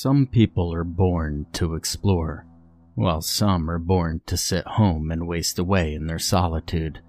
Some people are born to explore, while some are born to sit home and waste away in their solitude.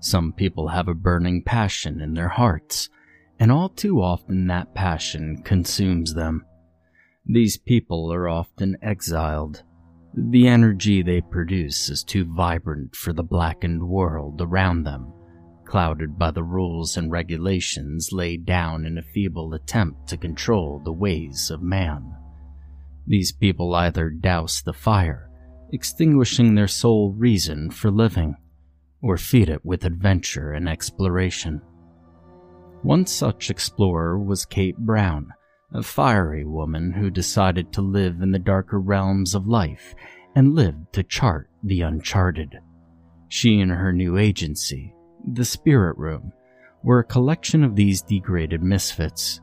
Some people have a burning passion in their hearts, and all too often that passion consumes them. These people are often exiled. The energy they produce is too vibrant for the blackened world around them, clouded by the rules and regulations laid down in a feeble attempt to control the ways of man. These people either douse the fire, extinguishing their sole reason for living, or feed it with adventure and exploration. One such explorer was Kate Brown, a fiery woman who decided to live in the darker realms of life and lived to chart the uncharted. She and her new agency, the Spirit Room, were a collection of these degraded misfits.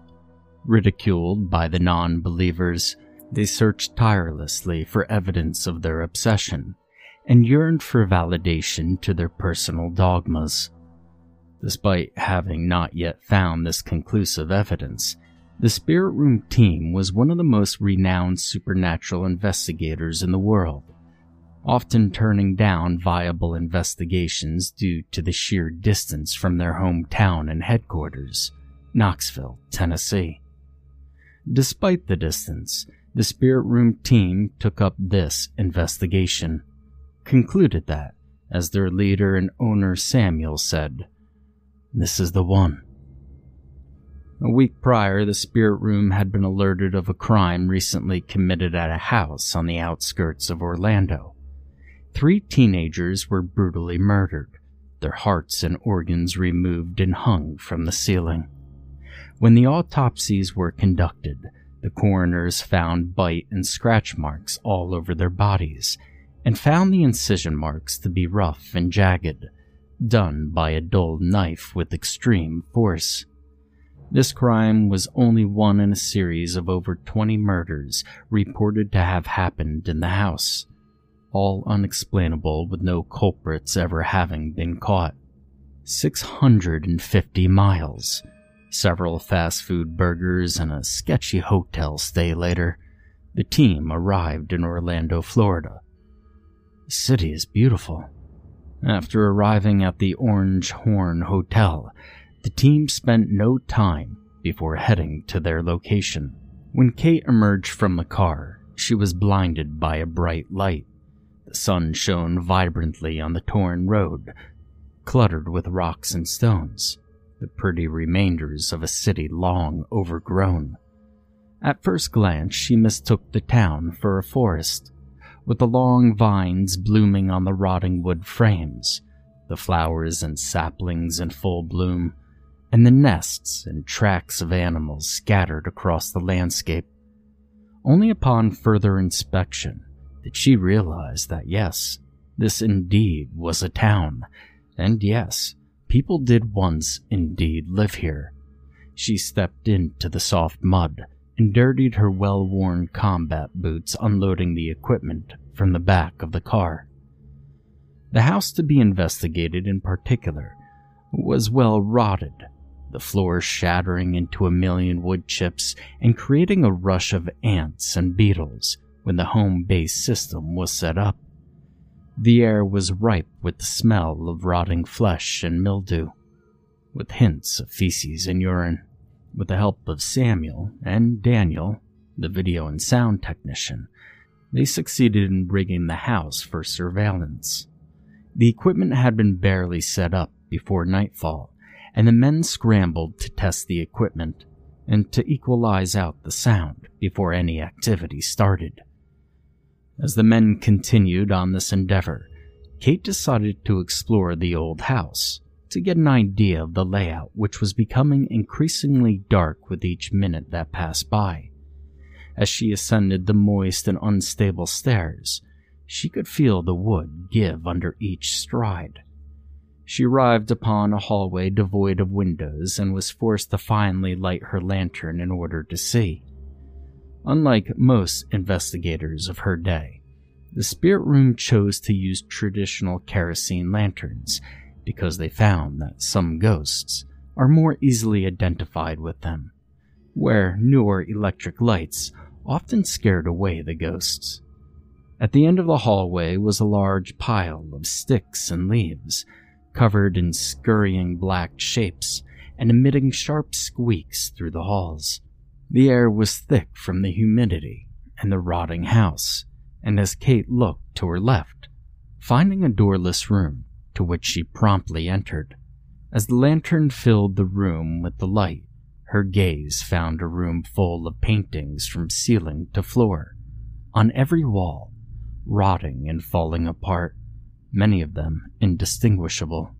Ridiculed by the non believers, they searched tirelessly for evidence of their obsession and yearned for validation to their personal dogmas. Despite having not yet found this conclusive evidence, the Spirit Room team was one of the most renowned supernatural investigators in the world, often turning down viable investigations due to the sheer distance from their hometown and headquarters, Knoxville, Tennessee. Despite the distance, the Spirit Room team took up this investigation, concluded that, as their leader and owner Samuel said, This is the one. A week prior, the Spirit Room had been alerted of a crime recently committed at a house on the outskirts of Orlando. Three teenagers were brutally murdered, their hearts and organs removed and hung from the ceiling. When the autopsies were conducted, the coroners found bite and scratch marks all over their bodies and found the incision marks to be rough and jagged, done by a dull knife with extreme force. This crime was only one in a series of over 20 murders reported to have happened in the house, all unexplainable with no culprits ever having been caught. 650 miles Several fast food burgers and a sketchy hotel stay later, the team arrived in Orlando, Florida. The city is beautiful. After arriving at the Orange Horn Hotel, the team spent no time before heading to their location. When Kate emerged from the car, she was blinded by a bright light. The sun shone vibrantly on the torn road, cluttered with rocks and stones the pretty remainders of a city long overgrown. At first glance, she mistook the town for a forest, with the long vines blooming on the rotting wood frames, the flowers and saplings in full bloom, and the nests and tracks of animals scattered across the landscape. Only upon further inspection did she realize that yes, this indeed was a town, and yes, People did once indeed live here. She stepped into the soft mud and dirtied her well worn combat boots, unloading the equipment from the back of the car. The house to be investigated in particular was well rotted, the floors shattering into a million wood chips and creating a rush of ants and beetles when the home base system was set up. The air was ripe with the smell of rotting flesh and mildew, with hints of feces and urine. With the help of Samuel and Daniel, the video and sound technician, they succeeded in rigging the house for surveillance. The equipment had been barely set up before nightfall, and the men scrambled to test the equipment and to equalize out the sound before any activity started. As the men continued on this endeavor, Kate decided to explore the old house, to get an idea of the layout, which was becoming increasingly dark with each minute that passed by. As she ascended the moist and unstable stairs, she could feel the wood give under each stride. She arrived upon a hallway devoid of windows and was forced to finally light her lantern in order to see. Unlike most investigators of her day, the spirit room chose to use traditional kerosene lanterns because they found that some ghosts are more easily identified with them, where newer electric lights often scared away the ghosts. At the end of the hallway was a large pile of sticks and leaves, covered in scurrying black shapes and emitting sharp squeaks through the halls. The air was thick from the humidity and the rotting house, and as Kate looked to her left, finding a doorless room to which she promptly entered, as the lantern filled the room with the light, her gaze found a room full of paintings from ceiling to floor, on every wall, rotting and falling apart, many of them indistinguishable.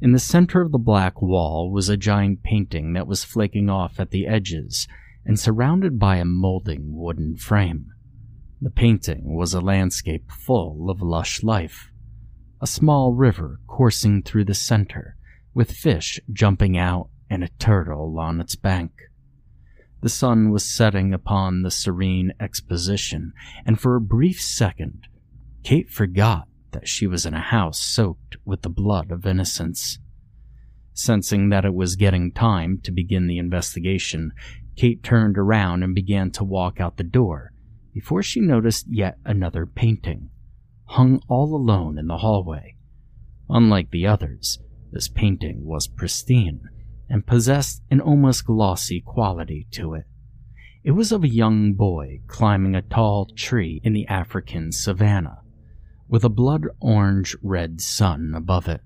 In the center of the black wall was a giant painting that was flaking off at the edges and surrounded by a molding wooden frame. The painting was a landscape full of lush life. A small river coursing through the center, with fish jumping out and a turtle on its bank. The sun was setting upon the serene exposition, and for a brief second, Kate forgot that she was in a house soaked with the blood of innocence. Sensing that it was getting time to begin the investigation, Kate turned around and began to walk out the door before she noticed yet another painting, hung all alone in the hallway. Unlike the others, this painting was pristine and possessed an almost glossy quality to it. It was of a young boy climbing a tall tree in the African savannah, with a blood orange red sun above it.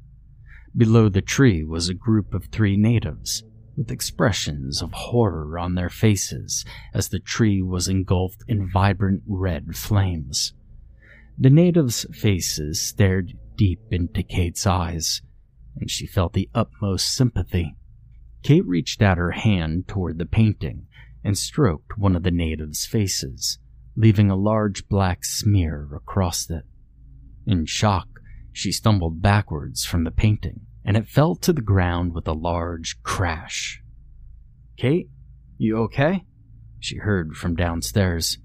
Below the tree was a group of three natives, with expressions of horror on their faces as the tree was engulfed in vibrant red flames. The natives' faces stared deep into Kate's eyes, and she felt the utmost sympathy. Kate reached out her hand toward the painting and stroked one of the natives' faces, leaving a large black smear across it. In shock, she stumbled backwards from the painting and it fell to the ground with a large crash. Kate, you okay? She heard from downstairs.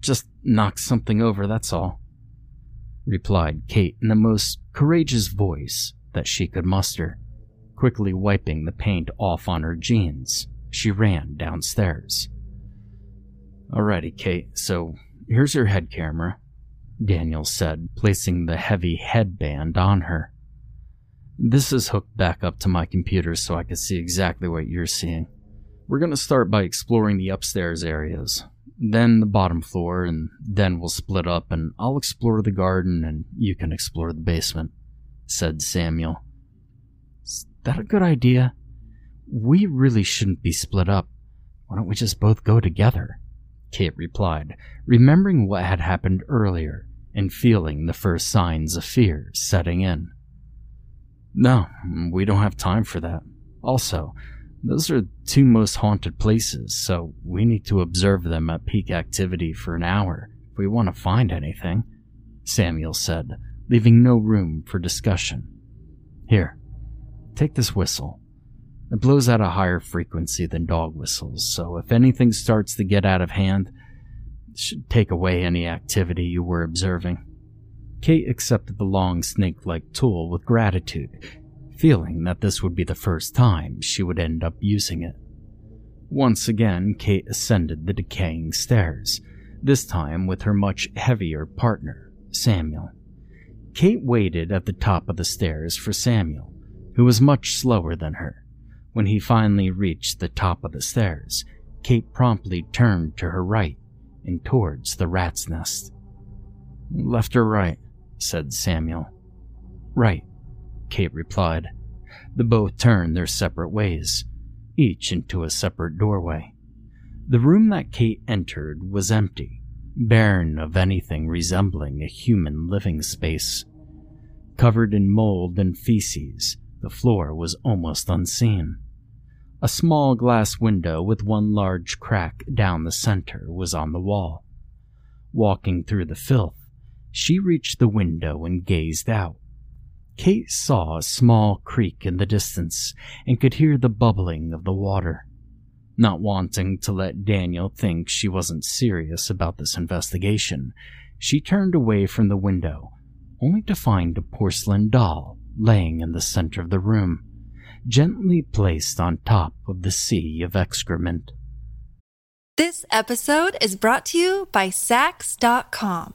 Just knocked something over, that's all, replied Kate in the most courageous voice that she could muster. Quickly wiping the paint off on her jeans, she ran downstairs. Alrighty, Kate, so here's your head camera, Daniel said, placing the heavy headband on her. This is hooked back up to my computer so I can see exactly what you're seeing. We're going to start by exploring the upstairs areas, then the bottom floor, and then we'll split up and I'll explore the garden and you can explore the basement, said Samuel. Is that a good idea? We really shouldn't be split up. Why don't we just both go together? Kate replied, remembering what had happened earlier and feeling the first signs of fear setting in. No, we don't have time for that. Also, those are two most haunted places, so we need to observe them at peak activity for an hour if we want to find anything, Samuel said, leaving no room for discussion. Here, take this whistle. It blows at a higher frequency than dog whistles, so if anything starts to get out of hand, it should take away any activity you were observing. Kate accepted the long snake like tool with gratitude, feeling that this would be the first time she would end up using it. Once again, Kate ascended the decaying stairs, this time with her much heavier partner, Samuel. Kate waited at the top of the stairs for Samuel, who was much slower than her. When he finally reached the top of the stairs, Kate promptly turned to her right and towards the rat's nest. Left or right? Said Samuel. Right, Kate replied. The both turned their separate ways, each into a separate doorway. The room that Kate entered was empty, barren of anything resembling a human living space. Covered in mold and feces, The floor was almost unseen. A small glass window with one large crack down the center was on the wall. Walking through the filth, she reached the window and gazed out. Kate saw a small creek in the distance and could hear the bubbling of the water. Not wanting to let Daniel think she wasn't serious about this investigation, she turned away from the window, only to find a porcelain doll laying in the center of the room gently placed on top of the sea of excrement. This episode is brought to you by Saks.com.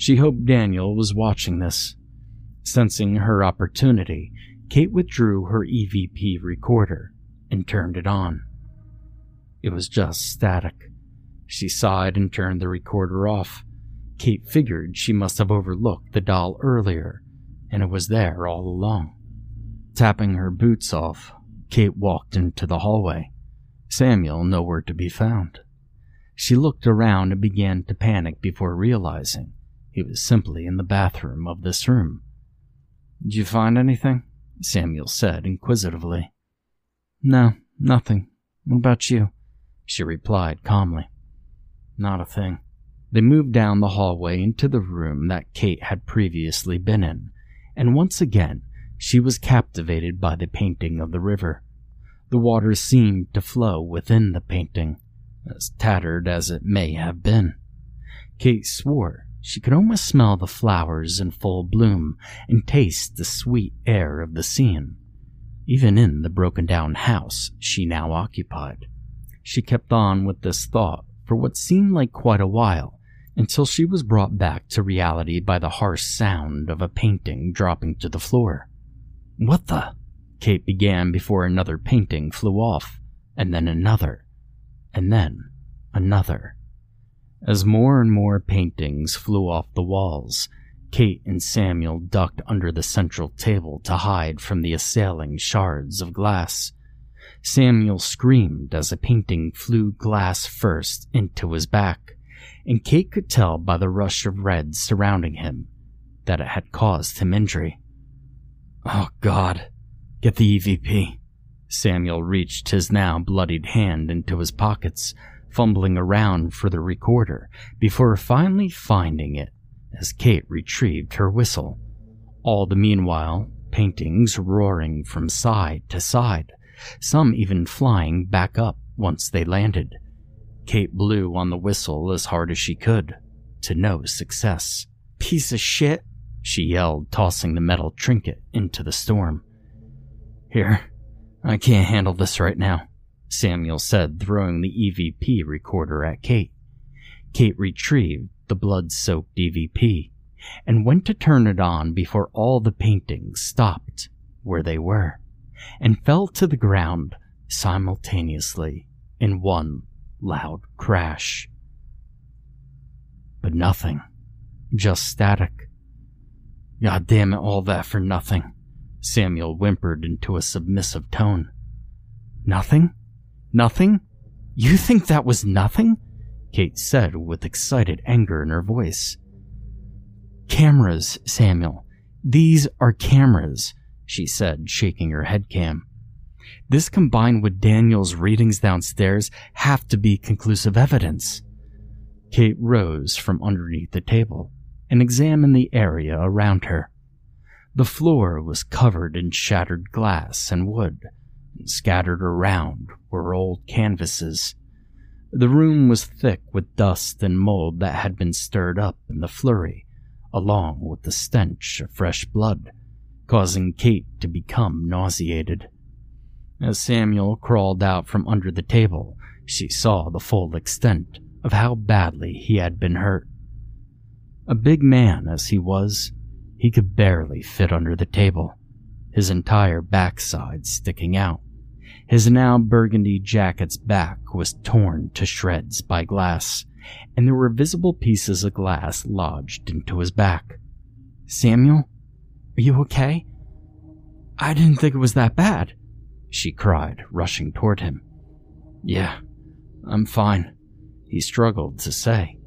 She hoped Daniel was watching this. Sensing her opportunity, Kate withdrew her EVP recorder and turned it on. It was just static. She sighed and turned the recorder off. Kate figured she must have overlooked the doll earlier, and it was there all along. Tapping her boots off, Kate walked into the hallway. Samuel nowhere to be found. She looked around and began to panic before realizing he was simply in the bathroom of this room. Did you find anything? Samuel said inquisitively. No, nothing. What about you? She replied calmly. Not a thing. They moved down the hallway into the room that Kate had previously been in, and once again she was captivated by the painting of the river. The water seemed to flow within the painting, as tattered as it may have been. Kate swore she could almost smell the flowers in full bloom and taste the sweet air of the scene, even in the broken down house she now occupied. She kept on with this thought for what seemed like quite a while until she was brought back to reality by the harsh sound of a painting dropping to the floor. What the? Kate began before another painting flew off, and then another, and then another. As more and more paintings flew off the walls, Kate and Samuel ducked under the central table to hide from the assailing shards of glass. Samuel screamed as a painting flew glass first into his back, and Kate could tell by the rush of red surrounding him that it had caused him injury. Oh, God. Get the EVP. Samuel reached his now bloodied hand into his pockets, fumbling around for the recorder before finally finding it as Kate retrieved her whistle. All the meanwhile, paintings roaring from side to side, some even flying back up once they landed. Kate blew on the whistle as hard as she could, to no success. Piece of shit, she yelled, tossing the metal trinket into the storm. Here, I can't handle this right now, Samuel said, throwing the EVP recorder at Kate. Kate retrieved the blood soaked EVP and went to turn it on before all the paintings stopped where they were and fell to the ground simultaneously in one loud crash. But nothing, just static. God damn it, all that for nothing. Samuel whimpered into a submissive tone. Nothing? Nothing? You think that was nothing? Kate said with excited anger in her voice. Cameras, Samuel. These are cameras, she said, shaking her head cam. This combined with Daniel's readings downstairs have to be conclusive evidence. Kate rose from underneath the table and examined the area around her. The floor was covered in shattered glass and wood, scattered around were old canvases. The room was thick with dust and mold that had been stirred up in the flurry, along with the stench of fresh blood, causing Kate to become nauseated. As Samuel crawled out from under the table, she saw the full extent of how badly he had been hurt. A big man as he was, he could barely fit under the table. His entire backside sticking out. His now burgundy jacket's back was torn to shreds by glass, and there were visible pieces of glass lodged into his back. Samuel, are you okay? I didn't think it was that bad, she cried, rushing toward him. Yeah, I'm fine, he struggled to say,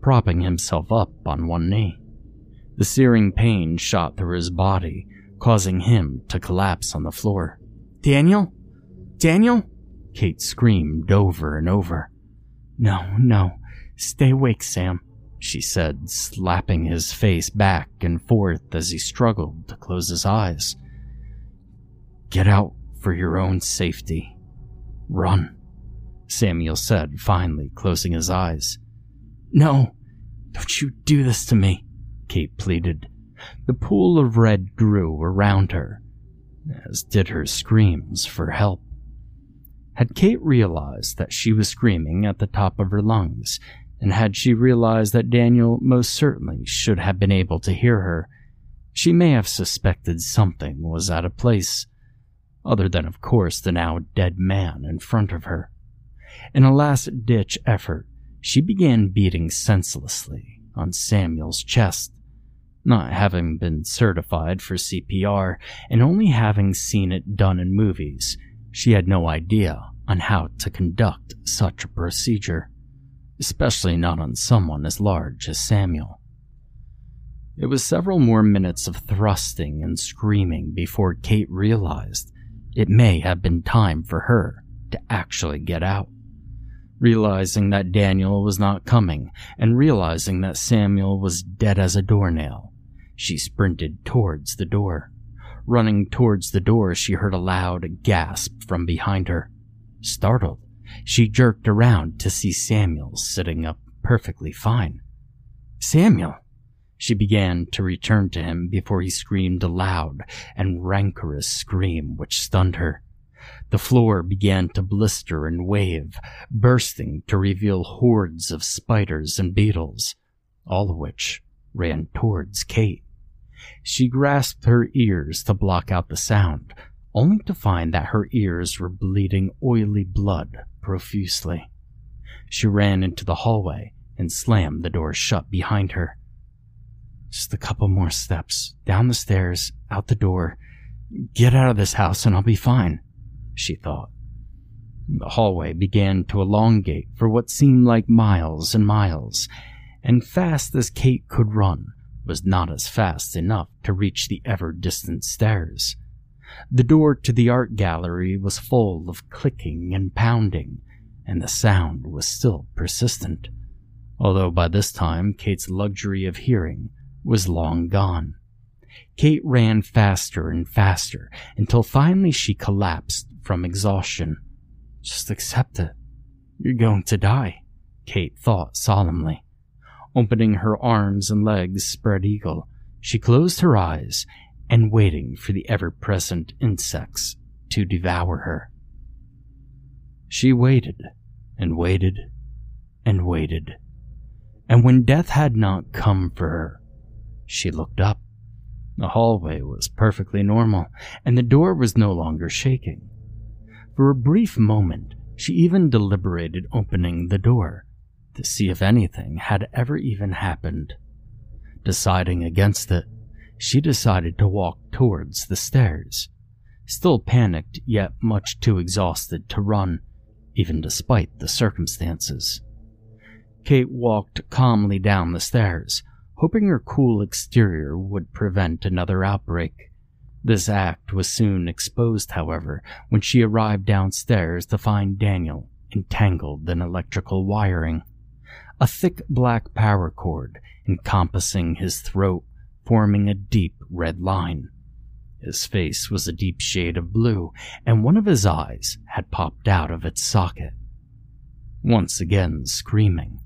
propping himself up on one knee. The searing pain shot through his body, causing him to collapse on the floor. Daniel? Daniel? Kate screamed over and over. No, no, stay awake, Sam, she said, slapping his face back and forth as he struggled to close his eyes. Get out for your own safety. Run, Samuel said, finally closing his eyes. No, don't you do this to me, Kate pleaded. The pool of red grew around her, as did her screams for help. Had Kate realized that she was screaming at the top of her lungs, and had she realized that Daniel most certainly should have been able to hear her, she may have suspected something was out of place, other than, of course, the now dead man in front of her. In a last ditch effort, she began beating senselessly on Samuel's chest. Not having been certified for CPR and only having seen it done in movies, she had no idea on how to conduct such a procedure, especially not on someone as large as Samuel. It was several more minutes of thrusting and screaming before Kate realized it may have been time for her to actually get out. Realizing that Daniel was not coming, and realizing that Samuel was dead as a doornail, she sprinted towards the door. Running towards the door, she heard a loud gasp from behind her. Startled, she jerked around to see Samuel sitting up perfectly fine. Samuel! She began to return to him before he screamed a loud and rancorous scream which stunned her. The floor began to blister and wave, bursting to reveal hordes of spiders and beetles, all of which ran towards Kate. She grasped her ears to block out the sound, only to find that her ears were bleeding oily blood profusely. She ran into the hallway and slammed the door shut behind her. Just a couple more steps, down the stairs, out the door. Get out of this house and I'll be fine, she thought. The hallway began to elongate for what seemed like miles and miles, and fast as Kate could run, was not as fast enough to reach the ever distant stairs. The door to the art gallery was full of clicking and pounding, and the sound was still persistent, although by this time Kate's luxury of hearing was long gone. Kate ran faster and faster until finally she collapsed from exhaustion. Just accept it. You're going to die, Kate thought solemnly. Opening her arms and legs spread eagle, she closed her eyes and waiting for the ever present insects to devour her. She waited and waited and waited, and when death had not come for her, she looked up. The hallway was perfectly normal, and the door was no longer shaking. For a brief moment, she even deliberated opening the door to see if anything had ever even happened. Deciding against it, she decided to walk towards the stairs, still panicked yet much too exhausted to run, even despite the circumstances. Kate walked calmly down the stairs, hoping her cool exterior would prevent another outbreak. This act was soon exposed, however, when she arrived downstairs to find Daniel entangled in electrical wiring a thick black power cord encompassing his throat, forming a deep red line. His face was a deep shade of blue, and one of his eyes had popped out of its socket. Once again screaming,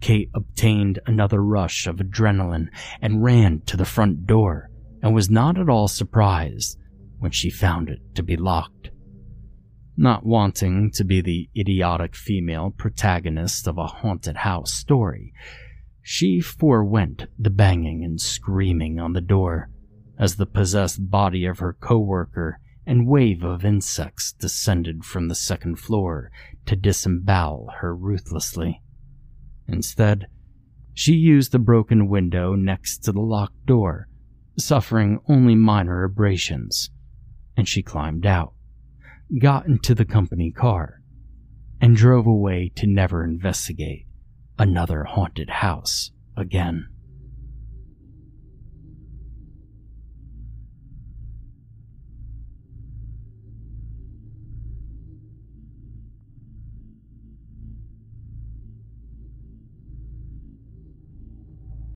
Kate obtained another rush of adrenaline and ran to the front door, and was not at all surprised when she found it to be locked. Not wanting to be the idiotic female protagonist of a haunted house story, she forewent the banging and screaming on the door as the possessed body of her coworker and wave of insects descended from the second floor to disembowel her ruthlessly. Instead, she used the broken window next to the locked door, suffering only minor abrasions, and she climbed out, got into the company car, and drove away to never investigate another haunted house again.